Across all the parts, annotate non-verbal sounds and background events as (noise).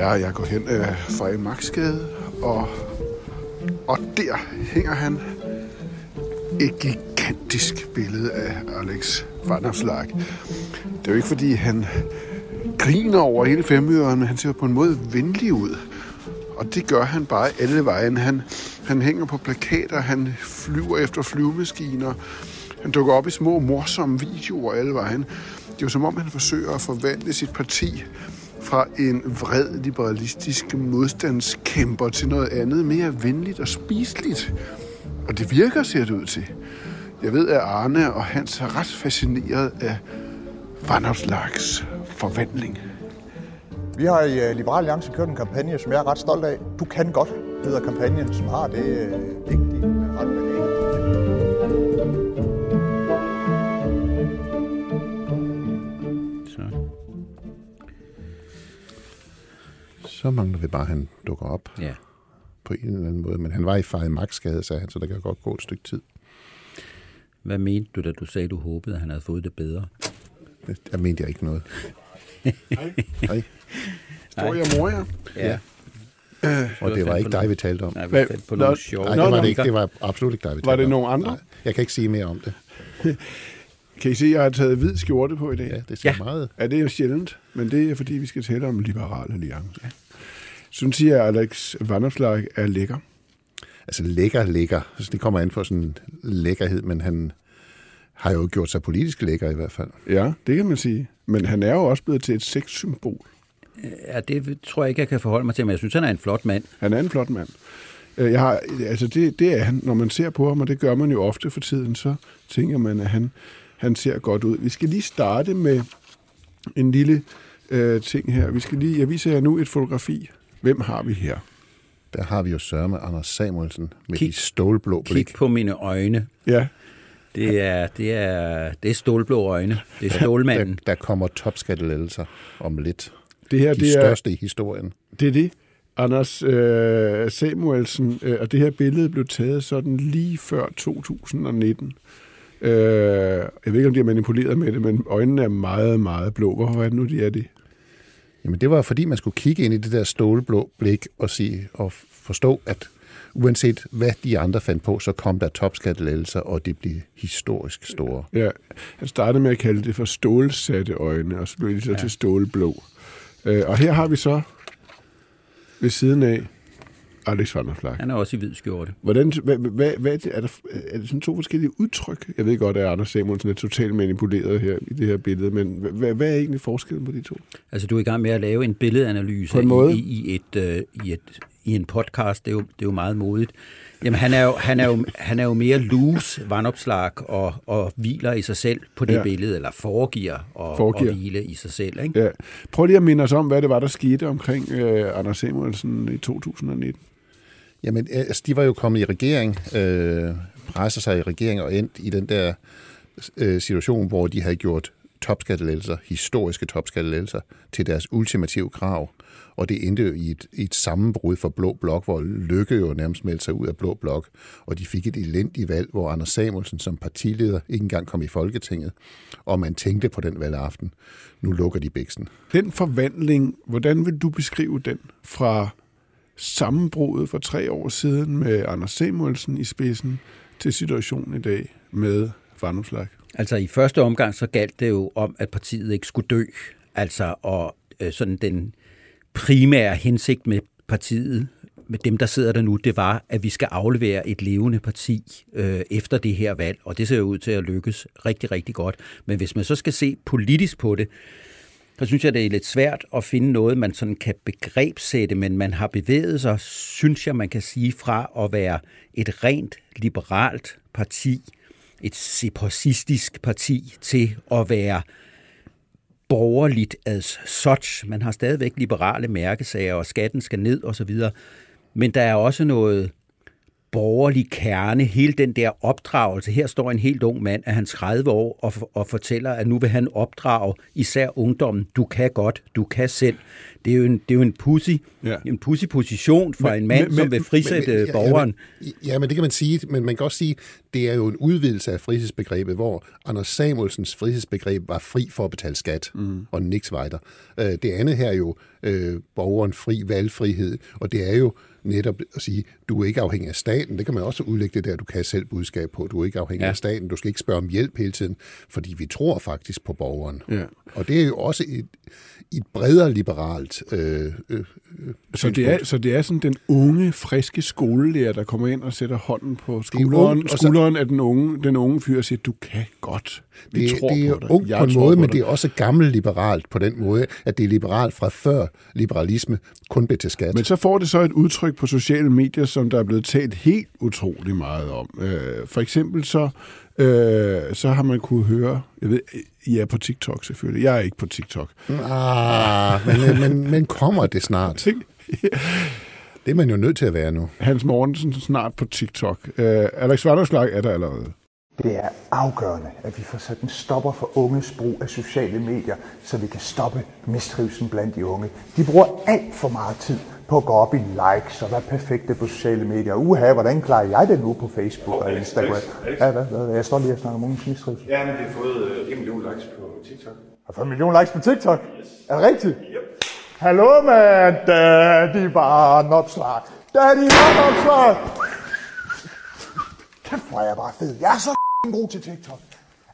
Ja, jeg går hen øh, fra en Maxgade, og, og der hænger han et gigantisk billede af Alex Vanderslag. Det er jo ikke, fordi han griner over hele femøren, han ser på en måde venlig ud. Og det gør han bare alle vejen. Han, han hænger på plakater, han flyver efter flyvemaskiner, han dukker op i små morsomme videoer alle vejen. Det er jo som om, han forsøger at forvandle sit parti fra en vred liberalistisk modstandskæmper til noget andet, mere venligt og spiseligt. Og det virker, ser det ud til. Jeg ved, at Arne og Hans er ret fascineret af Vandopslags forvandling. Vi har i øh, Liberal Alliance kørt en kampagne, som jeg er ret stolt af. Du kan godt, hedder kampagnen, som har det øh, det Så mangler vi bare, at han dukker op Ja. på en eller anden måde. Men han var i Fejl Magtskade, sagde han, så der kan godt gå et stykke tid. Hvad mente du, da du sagde, du håbede, at han havde fået det bedre? Der mente jeg ikke noget. (laughs) Nej. Står jeg mor jer? Ja. Og det var ikke dig, vi talte om. Nej, vi på nogle sjove. Nej, det var det ikke. Det var absolut ikke dig, vi talte Var det om. nogen andre? Nej, jeg kan ikke sige mere om det. (laughs) Kan I se, at jeg har taget hvid skjorte på i dag? Ja, det ser Ja. meget... Ja, det er jo sjældent, men det er fordi, vi skal tale om Liberal Alliance. Synes I, at Alex Vanderslag er lækker? Altså lækker, lækker. Altså, det kommer an på sådan en lækkerhed, men han har jo gjort sig politisk lækker i hvert fald. Ja, det kan man sige. Men han er jo også blevet til et sexsymbol. Ja, det tror jeg ikke, jeg kan forholde mig til, men jeg synes, han er en flot mand. Han er en flot mand. Øh, Jeg har, altså det, det er han, når man ser på ham, og det gør man jo ofte for tiden, så tænker man, at han, han ser godt ud. Vi skal lige starte med en lille øh, ting her. Vi skal lige, jeg viser jer nu et fotografi. Hvem har vi her? Der har vi jo Sørme Anders Samuelsen med Kig- de stålblå Kig blik. på mine øjne. Ja, Det er, det er, det er stålblå øjne. Det er Der, stålmanden. der kommer topskattelettelser om lidt. det her De det er, største i historien. det er det. Anders øh, Samuelsen, øh, og det her billede blev taget sådan lige før 2019. Øh, jeg ved ikke, om de har manipuleret med det, men øjnene er meget, meget blå. Hvorfor er det nu, de er det? Jamen det var fordi, man skulle kigge ind i det der stålblå blik og, sige, og forstå, at uanset hvad de andre fandt på, så kom der topskattelettelser, og det blev historisk store. Ja, han startede med at kalde det for stålsatte øjne, og så blev de så ja. til stålblå. Øh, og her har vi så ved siden af Alex van der Flak. Han er også i hvid skjorte. Hvordan, hvad, hvad, hvad er, det, er, der, er det sådan to forskellige udtryk? Jeg ved godt, at Anders Samuelsen er totalt manipuleret her i det her billede, men hvad, hvad er egentlig forskellen på de to? Altså, du er i gang med at lave en billedanalyse På en måde. i, i, et, øh, i, et, i en podcast. Det er, jo, det er jo meget modigt. Jamen, han er jo, han er jo, han er jo mere loose vandopslag og, og hviler i sig selv på det ja. billede, eller foregiver og, Foregiver. og hvile i sig selv. Ikke? Ja. Prøv lige at minde os om, hvad det var, der skete omkring øh, Anders Samuelsen i 2019. Jamen, øh, altså, de var jo kommet i regering, øh, presser sig i regering og endt i den der øh, situation, hvor de havde gjort topskattelettelser, historiske topskattelettelser, til deres ultimative krav. Og det endte jo i et, i et sammenbrud for Blå Blok, hvor Lykke jo nærmest meldte sig ud af Blå Blok, og de fik et elendigt valg, hvor Anders Samuelsen som partileder ikke engang kom i Folketinget, og man tænkte på den valgaften, nu lukker de bæksten. Den forvandling, hvordan vil du beskrive den fra sammenbruddet for tre år siden med Anders Samuelsen i spidsen til situationen i dag med Vandomslag? Altså i første omgang så galt det jo om, at partiet ikke skulle dø. Altså og øh, sådan den primære hensigt med partiet, med dem, der sidder der nu, det var, at vi skal aflevere et levende parti øh, efter det her valg, og det ser jo ud til at lykkes rigtig, rigtig godt. Men hvis man så skal se politisk på det, så synes jeg, det er lidt svært at finde noget, man sådan kan begrebsætte, men man har bevæget sig, synes jeg, man kan sige, fra at være et rent liberalt parti, et separatistisk parti, til at være borgerligt as such. Man har stadigvæk liberale mærkesager, og skatten skal ned osv. Men der er også noget borgerlig kerne, hele den der opdragelse. Her står en helt ung mand af hans 30 år og, og fortæller, at nu vil han opdrage især ungdommen. Du kan godt, du kan selv. Det er jo en, det er jo en, pussy, ja. en pussy position for men, en mand, men, som vil frisætte men, ja, borgeren. Ja, ja, men det kan man sige, men man kan også sige, det er jo en udvidelse af frihedsbegrebet, hvor Anders Samuelsens frihedsbegreb var fri for at betale skat, mm. og niks weiter. Øh, det andet her er jo øh, borgeren fri valgfrihed, og det er jo netop at sige, du er ikke afhængig af staten. Det kan man også udlægge det der, du kan selv budskab på. Du er ikke afhængig ja. af staten. Du skal ikke spørge om hjælp hele tiden, fordi vi tror faktisk på borgeren. Ja. Og det er jo også et, et bredere liberalt øh, øh, så, det er, så det er sådan den unge, friske skolelærer, der kommer ind og sætter hånden på skulderen, ung, skulderen af den unge, den unge fyr og siger, du kan godt. Vi det, tror det er på dig. ung på en måde, på men det er også gammel liberalt på den måde, at det er liberalt fra før liberalisme kun blev til skat. Men så får det så et udtryk på sociale medier, som der er blevet talt helt utrolig meget om. Øh, for eksempel så øh, så har man kunne høre, jeg ved, I er på TikTok selvfølgelig, jeg er ikke på TikTok. Ah, men, men, men kommer det snart? Det er man jo nødt til at være nu. Hans Mortensen snart på TikTok. Øh, Alex Vanderslag er der allerede. Det er afgørende, at vi får sat en stopper for unges brug af sociale medier, så vi kan stoppe mistrivelsen blandt de unge. De bruger alt for meget tid på at gå op i likes og være perfekte på sociale medier. Uha, hvordan klarer jeg det nu på Facebook og Instagram? Ja, hvad, hvad, jeg står lige og snakker om unges mistrivsel. Ja, men det har fået øh, en million likes på TikTok. Har fået en million likes på TikTok? Yes. Er det rigtigt? Yep. Hallo, man. Daddy barnopslag. Daddy barnopslag. Kæft, hvor er jeg bare fed. Jeg er så god til TikTok.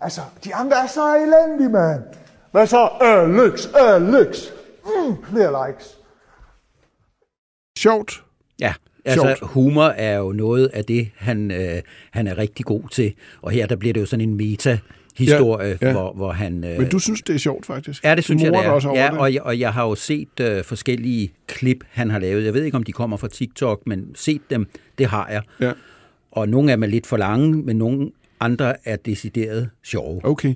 Altså, de andre er så elendige, mand. Hvad så? Alex, Alex. Mm, flere likes. Sjovt. Ja, altså Sjovt. humor er jo noget af det, han, øh, han er rigtig god til. Og her der bliver det jo sådan en meta historie, ja, ja. Hvor, hvor han... Øh, Men du synes, det er sjovt, faktisk? Ja, det synes jeg, det er. Også ja, og, jeg, og jeg har jo set øh, forskellige klip, han har lavet. Jeg ved ikke, om de kommer fra TikTok, men set dem, det har jeg. Ja. Og nogle af dem er lidt for lange, men nogle andre er decideret sjove. Okay.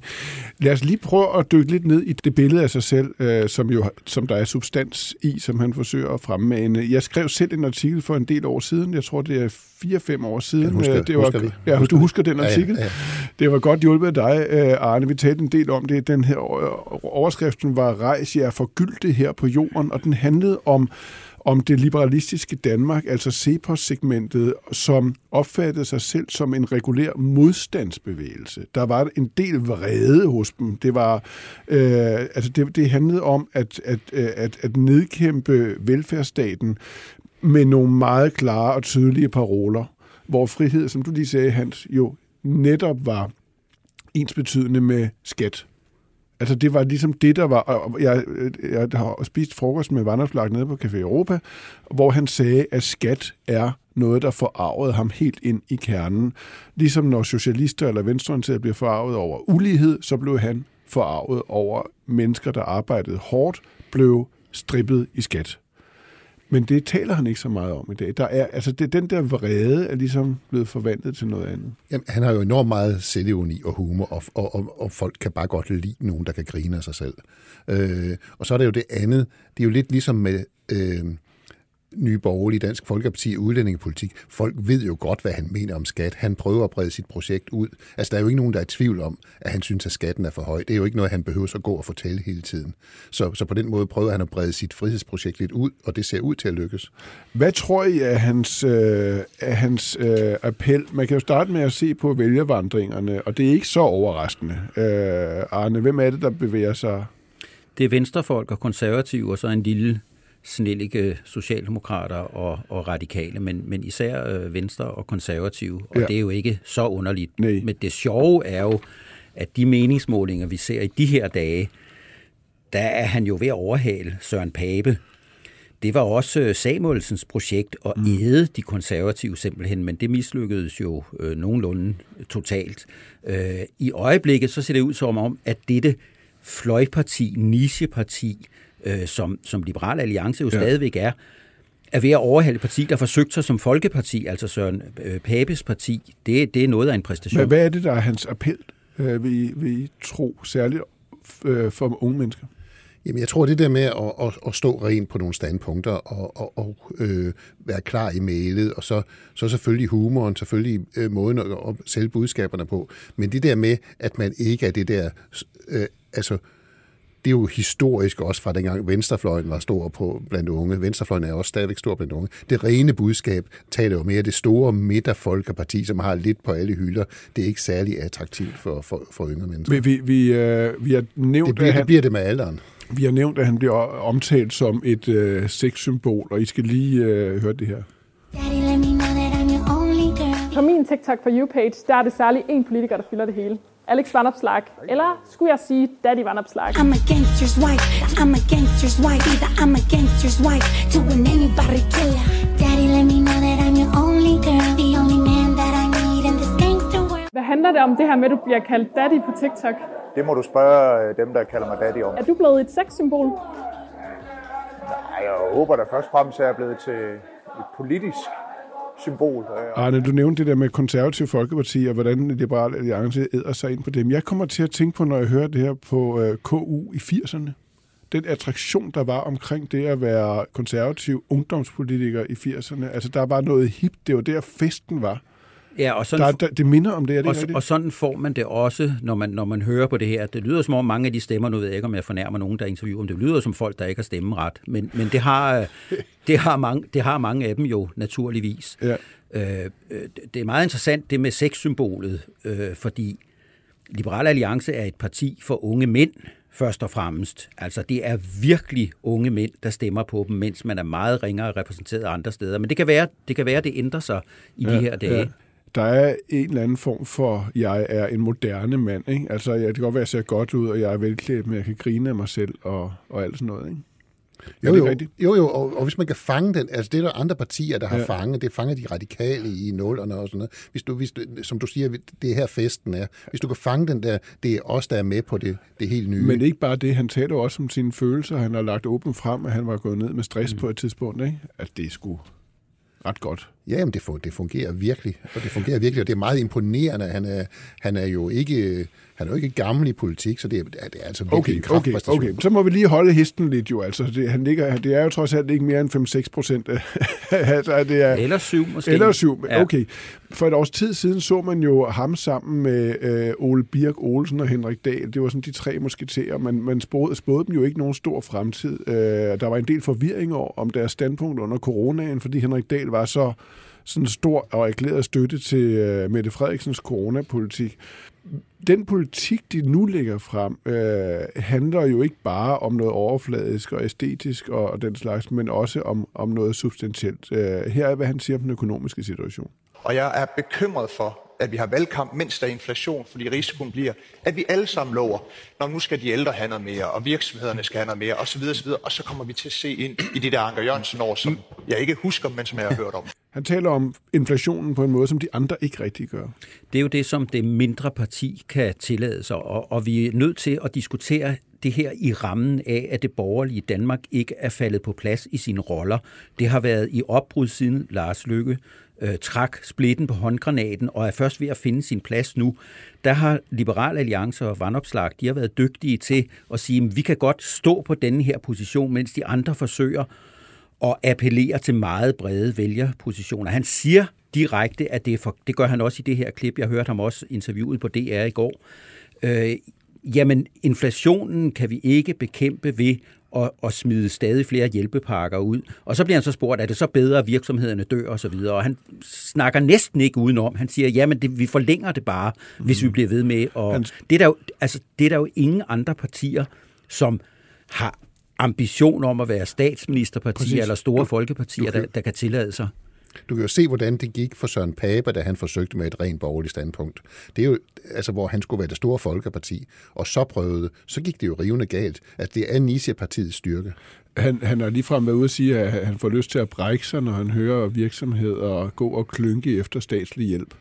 Lad os lige prøve at dykke lidt ned i det billede af sig selv, øh, som, jo, som der er substans i, som han forsøger at fremmane. Jeg skrev selv en artikel for en del år siden. Jeg tror, det er 4-5 år siden. Ja, husker, det var, husker vi. Ja, du husker den artikel. Ja, ja, ja. Det var godt hjulpet af dig, øh, Arne. Vi talte en del om det. Den her overskriften var Rejs jer for gyldte her på jorden, og den handlede om om det liberalistiske Danmark, altså CEPOS-segmentet, som opfattede sig selv som en regulær modstandsbevægelse. Der var en del vrede hos dem. Det var, øh, altså det, det handlede om at, at, øh, at, at nedkæmpe velfærdsstaten med nogle meget klare og tydelige paroler, hvor frihed, som du lige sagde, Hans, jo netop var ensbetydende med skat. Altså det var ligesom det, der var... Og jeg, jeg har spist frokost med Vanderslag nede på Café Europa, hvor han sagde, at skat er noget, der forarvede ham helt ind i kernen. Ligesom når socialister eller venstreorienterede bliver forarvet over ulighed, så blev han forarvet over mennesker, der arbejdede hårdt, blev strippet i skat. Men det taler han ikke så meget om i dag. Der er, altså det, den der vrede er ligesom blevet forvandlet til noget andet. Jamen, han har jo enormt meget selvironi og humor, og, og, og, og folk kan bare godt lide nogen, der kan grine af sig selv. Øh, og så er det jo det andet. Det er jo lidt ligesom med... Øh, Nye Borgerlige, Dansk Folkeparti udlændingepolitik. Folk ved jo godt, hvad han mener om skat. Han prøver at brede sit projekt ud. Altså, der er jo ikke nogen, der er i tvivl om, at han synes, at skatten er for høj. Det er jo ikke noget, han behøver at gå og fortælle hele tiden. Så, så på den måde prøver han at brede sit frihedsprojekt lidt ud, og det ser ud til at lykkes. Hvad tror I er hans, øh, er hans øh, appel? Man kan jo starte med at se på vælgervandringerne, og det er ikke så overraskende. Øh, Arne, hvem er det, der bevæger sig? Det er venstrefolk og konservative, og så en lille snillige socialdemokrater og, og radikale, men, men især øh, venstre og konservative. Og ja. det er jo ikke så underligt. Nej. Men det sjove er jo, at de meningsmålinger, vi ser i de her dage, der er han jo ved at overhale Søren Pape. Det var også øh, Samuelsens projekt at mm. æde de konservative simpelthen, men det mislykkedes jo øh, nogenlunde totalt. Øh, I øjeblikket så ser det ud som om, at dette fløjparti, nicheparti, øh, som, som Liberal Alliance jo ja. stadigvæk er, er ved at overhale parti, der forsøgte sig som folkeparti, altså Søren øh, Papes parti. Det, det er noget af en præstation. Men hvad er det, der er hans appel, øh, vil, I, vil I tro, særligt øh, for unge mennesker? Jamen, jeg tror, det der med at, at, at stå rent på nogle standpunkter og, og, og øh, være klar i mailet, og så, så selvfølgelig humoren, selvfølgelig øh, måden at, at sælge budskaberne på. Men det der med, at man ikke er det der... Øh, altså, det er jo historisk også fra dengang Venstrefløjen var stor på blandt unge. Venstrefløjen er også stadigvæk stor blandt unge. Det rene budskab taler jo mere det store midterfolkeparti, som har lidt på alle hylder. Det er ikke særlig attraktivt for, for, for yngre mennesker. Vi, vi, vi, øh, vi har nævnt, det, bliver, at han, det bliver det med alderen. Vi har nævnt, at han bliver omtalt som et øh, sexsymbol, og I skal lige øh, høre det her. Daddy, let me know that I'm your only girl. På min TikTok for You-page, der er det særligt en politiker, der fylder det hele. Alex Vanopslag. Eller skulle jeg sige Daddy Vanopslag? I'm a gangster's wife. I'm a gangster's wife. Either I'm a gangster's wife to an anybody killer. Daddy, let me know that I'm your only girl. The only man that I need in this gangster world. Hvad handler det om det her med, at du bliver kaldt Daddy på TikTok? Det må du spørge øh, dem, der kalder mig daddy om. Er du blevet et sexsymbol? Ej, jeg håber da først fremmest, at jeg er blevet til et politisk symbol. Øh, Arne, du nævnte det der med konservativ folkeparti, og hvordan Liberal Alliance æder sig ind på dem. Jeg kommer til at tænke på, når jeg hører det her på øh, KU i 80'erne. Den attraktion, der var omkring det at være konservativ ungdomspolitiker i 80'erne. Altså, der var noget hip. Det var der, festen var. Ja, og sådan, Der, der, det minder om det, er det og, rigtigt? og sådan får man det også, når man, når man hører på det her. Det lyder som om mange af de stemmer, nu ved jeg ikke, om jeg fornærmer nogen, der interviewer, men det lyder som folk, der ikke har stemmeret. Men, men det, har, (laughs) det, har mange, det har mange af dem jo naturligvis. Ja. Øh, øh, det er meget interessant det med sexsymbolet, øh, fordi Liberal Alliance er et parti for unge mænd, først og fremmest. Altså, det er virkelig unge mænd, der stemmer på dem, mens man er meget ringere repræsenteret andre steder. Men det kan være, det, kan være, det ændrer sig i ja, de her dage. Ja. Der er en eller anden form for, jeg er en moderne mand. Ikke? Altså, jeg, det kan godt være, at jeg ser godt ud, og jeg er velklædt, men jeg kan grine af mig selv og, og alt sådan noget. Ikke? Jo, jo, jo, jo og, og hvis man kan fange den, altså det er der andre partier, der har Ja. fanget, det fanger de radikale i nullerne og sådan noget. Hvis du, hvis du, som du siger, det er her festen er. Hvis du kan fange den der, det er os, der er med på det, det helt nye. Men ikke bare det, han taler jo også om sine følelser. Han har lagt åbent frem, at han var gået ned med stress mm. på et tidspunkt. Ikke? At det er sgu ret godt. Ja, jamen det, fun- det fungerer virkelig, og det fungerer virkelig, og det er meget imponerende. Han er, han er jo ikke, han er jo ikke gammel i politik, så det er, det er altså virkelig Okay, en okay, kraftpræstation. okay. Så må vi lige holde hesten lidt jo. Altså, det, han ligger, det er jo trods alt ikke mere end 5-6 procent. (laughs) altså, det er, Eller syv måske. Eller syv, Ja. okay. For et års tid siden så man jo ham sammen med øh, Ole Birk Olsen og Henrik Dahl. Det var sådan de tre musketerer. Man, man spåede, spåede dem jo ikke nogen stor fremtid. Øh, der var en del forvirring over om deres standpunkt under coronaen, fordi Henrik Dahl var så sådan stor og erklæret støtte til øh, Mette Frederiksens coronapolitik. Den politik, de nu lægger frem, øh, handler jo ikke bare om noget overfladisk og æstetisk og, og den slags, men også om, om noget substantielt. Øh, her er, hvad han siger om den økonomiske situation. Og jeg er bekymret for, at vi har valgkamp, mens der er inflation, fordi risikoen bliver, at vi alle sammen lover, når nu skal de ældre have noget mere, og virksomhederne skal have noget mere, osv. osv. Og så kommer vi til at se ind i det der Anker Jørgensen år, som jeg ikke husker, men som jeg har hørt om. Han taler om inflationen på en måde, som de andre ikke rigtig gør. Det er jo det, som det mindre parti kan tillade sig, og, og vi er nødt til at diskutere det her i rammen af, at det borgerlige Danmark ikke er faldet på plads i sine roller. Det har været i opbrud siden Lars Lykke øh, trak splitten på håndgranaten og er først ved at finde sin plads nu. Der har Liberal Alliance og Vandopslag, de har været dygtige til at sige, at vi kan godt stå på denne her position, mens de andre forsøger at appellere til meget brede vælgerpositioner. Han siger direkte, at det, er for, det gør han også i det her klip. Jeg hørte ham også interviewet på DR i går. Øh, jamen, inflationen kan vi ikke bekæmpe ved at, at smide stadig flere hjælpepakker ud. Og så bliver han så spurgt, er det så bedre, at virksomhederne dør osv.? Og, og han snakker næsten ikke udenom. Han siger, jamen det, vi forlænger det bare, mm. hvis vi bliver ved med. Og Han- det, er der jo, altså, det er der jo ingen andre partier, som har ambition om at være statsministerpartier Præcis. eller store Du- folkepartier, du kan- der, der kan tillade sig. Du kan jo se, hvordan det gik for Søren Pape, da han forsøgte med et rent borgerligt standpunkt. Det er jo, altså, hvor han skulle være det store folkeparti, og så prøvede, så gik det jo rivende galt. at det er Nice-partiets styrke. Han, han har ligefrem været ude at sige, at han får lyst til at brække sig, når han hører virksomheder gå og klynke efter statslig hjælp.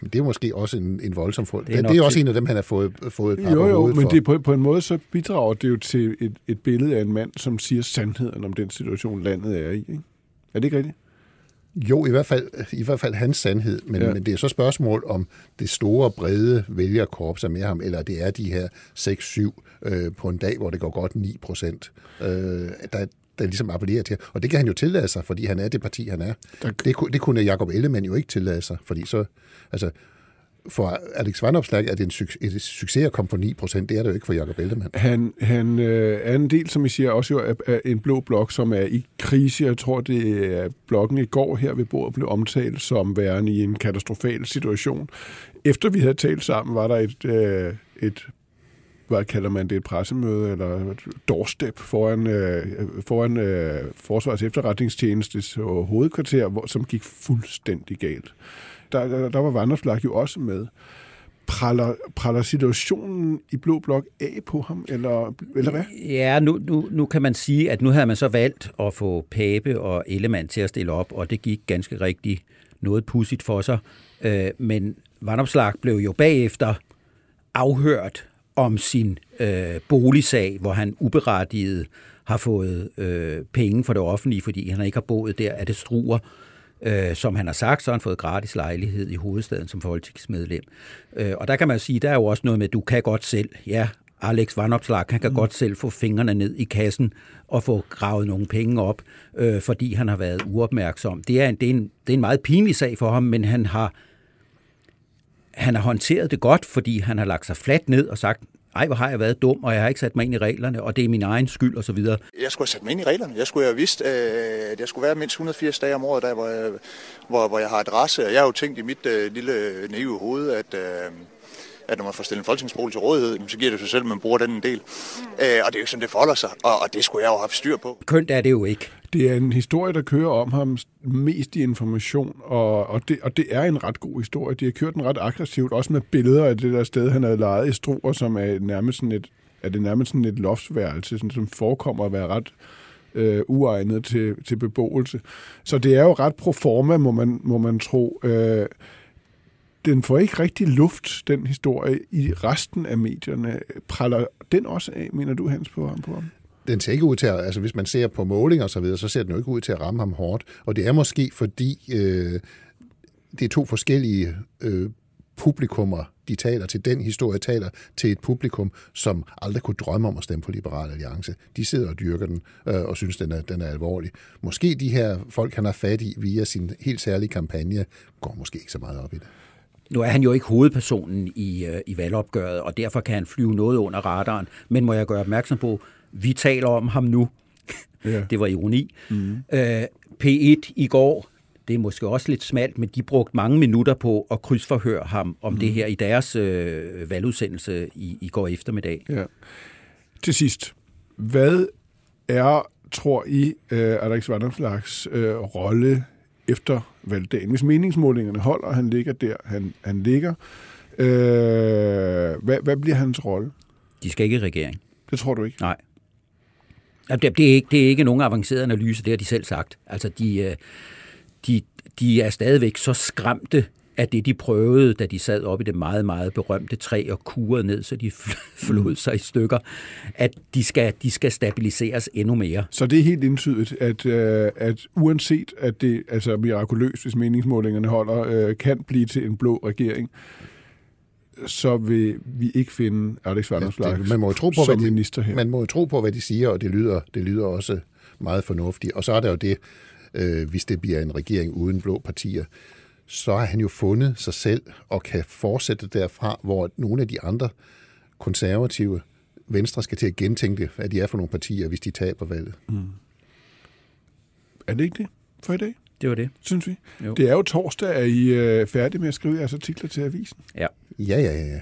Men det er måske også en, en voldsom er Det er, det er også til- en af dem, han har fået, fået et par Jo, på jo, men for. det, er på, på en måde så bidrager det jo til et, et billede af en mand, som siger sandheden om den situation, landet er i. Ikke? Er det ikke rigtigt? Jo, i hvert fald, i hvert fald hans sandhed, men, Ja. men det er så spørgsmål om det store, brede vælgerkorps er med ham, eller det er de her 6-7 øh, på en dag, hvor det går godt 9 procent, øh, der, der ligesom appellerer til. Og det kan han jo tillade sig, fordi han er det parti, han er. Der- Det, kunne- det kunne Jacob Ellemann jo ikke tillade sig, fordi så, altså, for Alex Vanopslag er det en suc- et succes at komme på 9 procent, det er det jo ikke for Jacob Ellemann. Han, han øh, er en del, som I siger, også jo af, af en blå blok, som er i krise. Jeg tror, det er blokken i går her ved bordet blev omtalt som værende i en katastrofal situation. Efter vi havde talt sammen, var der et, øh, et hvad kalder man det, et pressemøde eller doorstep foran, øh, foran øh, Forsvars efterretningstjenestes hovedkvarter, hvor, som gik fuldstændig galt. Der, der, der var Vandreflag jo også med. Praller, praller situationen i Blå Blok af på ham, eller, eller hvad? Ja, nu, nu, nu kan man sige, at nu havde man så valgt at få Pape og Ellemann til at stille op, og det gik ganske rigtigt noget pudsigt for sig. Øh, men Vandopslag blev jo bagefter afhørt om sin øh, boligsag, hvor han uberettiget har fået øh, penge for det offentlige, fordi han ikke har boet der, at det struer. Øh, som han har sagt, så har han fået gratis lejlighed i hovedstaden som folketingsmedlem. Øh, og der kan man sige, der er jo også noget med, at du kan godt selv, ja, Alex Vanopslag, han kan mm. godt selv få fingrene ned i kassen og få gravet nogle penge op, øh, fordi han har været uopmærksom. Det er, en, det, er en, det er en meget pinlig sag for ham, men han har, han har håndteret det godt, fordi han har lagt sig fladt ned og sagt, ej, hvor har jeg været dum, og jeg har ikke sat mig ind i reglerne, og det er min egen skyld, osv. Jeg skulle have sat mig ind i reglerne. Jeg skulle have vidst, øh, at jeg skulle være mindst 180 dage om året, der, hvor, jeg, hvor, hvor jeg har adresse. Og jeg har jo tænkt i mit øh, lille naive hoved, at, øh, at når man får stillet en folketingsbolig til rådighed, så giver det sig selv, at man bruger den en del. Øh, og det er jo sådan, det forholder sig, og, og det skulle jeg jo have haft styr på. Kønt er det jo ikke. Det er en historie, der kører om ham mest i information, og, og, det, og det er en ret god historie. De har kørt den ret aggressivt, også med billeder af det der sted, han havde lejet i Struer, som er nærmest sådan et, er det nærmest sådan et loftsværelse, sådan, som forekommer at være ret øh, uegnet til, til beboelse. Så det er jo ret pro forma, må man, må man tro. Øh, den får ikke rigtig luft, den historie, i resten af medierne. Praller den også af, mener du, Hans, på ham? På ham? den ser ikke ud til at, altså hvis man ser på målinger og så videre, så ser den jo ikke ud til at ramme ham hårdt. Og det er måske fordi, øh, det er to forskellige øh, publikummer, de taler til. Den historie taler til et publikum, som aldrig kunne drømme om at stemme på Liberal Alliance. De sidder og dyrker den øh, og synes, den er, den er alvorlig. Måske de her folk, han har fat i via sin helt særlige kampagne, går måske ikke så meget op i det. Nu er han jo ikke hovedpersonen i, øh, i valgopgøret, og derfor kan han flyve noget under radaren. Men må jeg gøre opmærksom på, vi taler om ham nu. Ja. (laughs) det var ironi. Mm. Øh, P1 i går, det er måske også lidt smalt, men de brugte mange minutter på at krydsforhøre ham om mm. det her i deres øh, valgudsendelse i, i går eftermiddag. Ja. Til sidst, hvad er, tror I, øh, Alex Vanderslags øh, rolle efter valgdagen? Hvis meningsmålingerne holder, han ligger der, han, han ligger, øh, hvad, hvad bliver hans rolle? De skal ikke i regering. Det tror du ikke? Nej. Det er, ikke, det er ikke nogen avanceret analyse, det har de selv sagt. Altså, de, øh, de, de er stadigvæk så skræmte af det, de prøvede, da de sad op i det meget, meget berømte træ og kurede ned, så de flod sig i stykker, at de skal, de skal stabiliseres endnu mere. Så det er helt indtydigt, at, øh, at uanset at det altså mirakuløst, hvis meningsmålingerne holder, øh, kan blive til en blå regering, så vil vi ikke finde Alex Vanderslag det, man må jo tro på, som hvad de, minister her. Man må jo tro på, hvad de siger, og det lyder, det lyder også meget fornuftigt. Og så er der jo det, øh, hvis det bliver en regering uden blå partier, så har han jo fundet sig selv og kan fortsætte derfra, hvor nogle af de andre konservative venstre skal til at gentænke, hvad de er for nogle partier, hvis de taber valget. Mm. Er det ikke det for i dag? Det var det. Synes vi? Jo. Det er jo torsdag, at I er færdige med at skrive jeres artikler til avisen. Ja. Ja, ja, ja.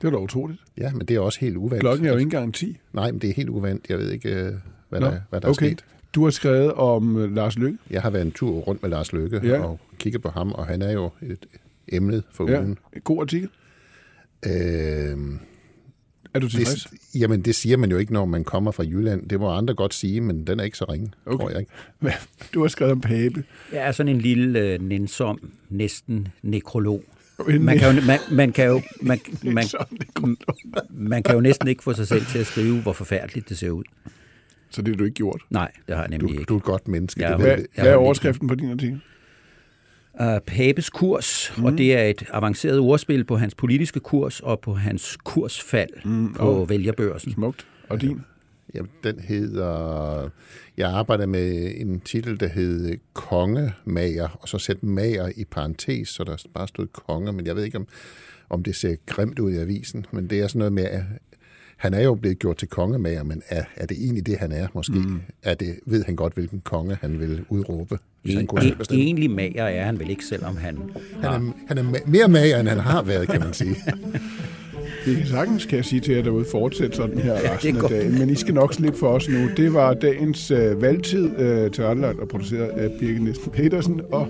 Det er da utroligt. Ja, men det er også helt uvandt. Klokken er jo ikke engang 10. Nej, men det er helt uvandt. Jeg ved ikke, øh, hvad, Nå, der, hvad der okay. er sket. Du har skrevet om øh, Lars Løkke. Jeg har været en tur rundt med Lars Løkke Ja. og kigget på ham, og han er jo et emne for Ja, ugen. en god artikel. Øh, Er du tilfreds? det, jamen, det siger man jo ikke, når man kommer fra Jylland. Det må andre godt sige, men den er ikke så ringe, Okay. tror jeg ikke. (laughs) Du har skrevet om Pape. Jeg er sådan en lille, øh, nænsom, næsten nekrolog. Man kan jo, man, man kan jo, (laughs) man, man, du. man kan jo næsten ikke få sig selv til at skrive, hvor forfærdeligt det ser ud. Så det har du ikke gjort. Nej, det har jeg nemlig Du, ikke. du er et godt menneske. Ja, det hvad- jeg. hvad er overskriften på din artikel? uh, Papes kurs, mm. og det er et avanceret ordspil på hans politiske kurs og på hans kursfald mm. på og- vælgerbørsen. Smukt. Og din? Jamen, den hedder... Jeg arbejder med en titel, der hed Kongemager, og så sæt mager i parentes, så der bare stod konge, men jeg ved ikke, om, om det ser grimt ud i avisen, men det er sådan noget med, at han er jo blevet gjort til kongemager, men er, er det egentlig det, han er måske? Mm. Er det, ved han godt, hvilken konge han vil udråbe, hvis han En, kunne selv en, bestemme? egentlig mager er han vel ikke, selvom han Han er, han er ma- mere mager, end han har været, kan man sige. (laughs) Det kan sagtens, kan jeg sige til jer derude, fortsætte sådan her er resten af dagen. Men I skal nok slippe for os nu. Det var dagens øh, valgtid øh, til og produceret af Birgit Nielsen Petersen og,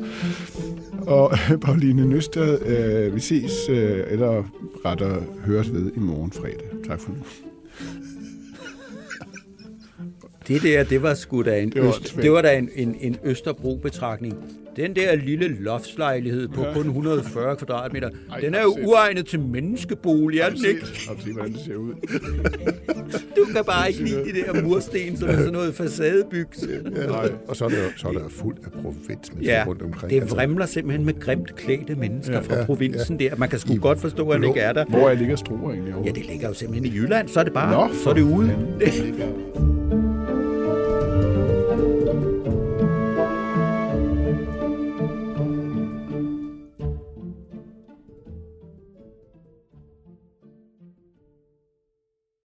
og (laughs) Pauline Nøstad. Øh, vi ses, øh, eller rettere høres ved i morgen fredag. Tak for nu. (laughs) Det der, det var sgu da en, Det var øst, det var da en, en, en Østerbro-betragtning. Den der lille loftslejlighed på kun 140 kvadratmeter, den er jo uegnet til menneskebolig, er den ikke? Og se, hvordan det ser ud. (laughs) Du kan bare ikke lide de der mursten, som er sådan noget facadebyg. Nej. Og så er, det, jo- så er der fuldt af provins med Ja, rundt omkring. det Altså, vrimler simpelthen med grimt klædte mennesker Ja, fra ja, provinsen der. Man kan sgu I godt forstå, at blå- ikke er der. Hvor er ligger Struer egentlig Ja, det ligger jo simpelthen i Jylland, så er det bare, Nå, så er det ude. fanden. (laughs)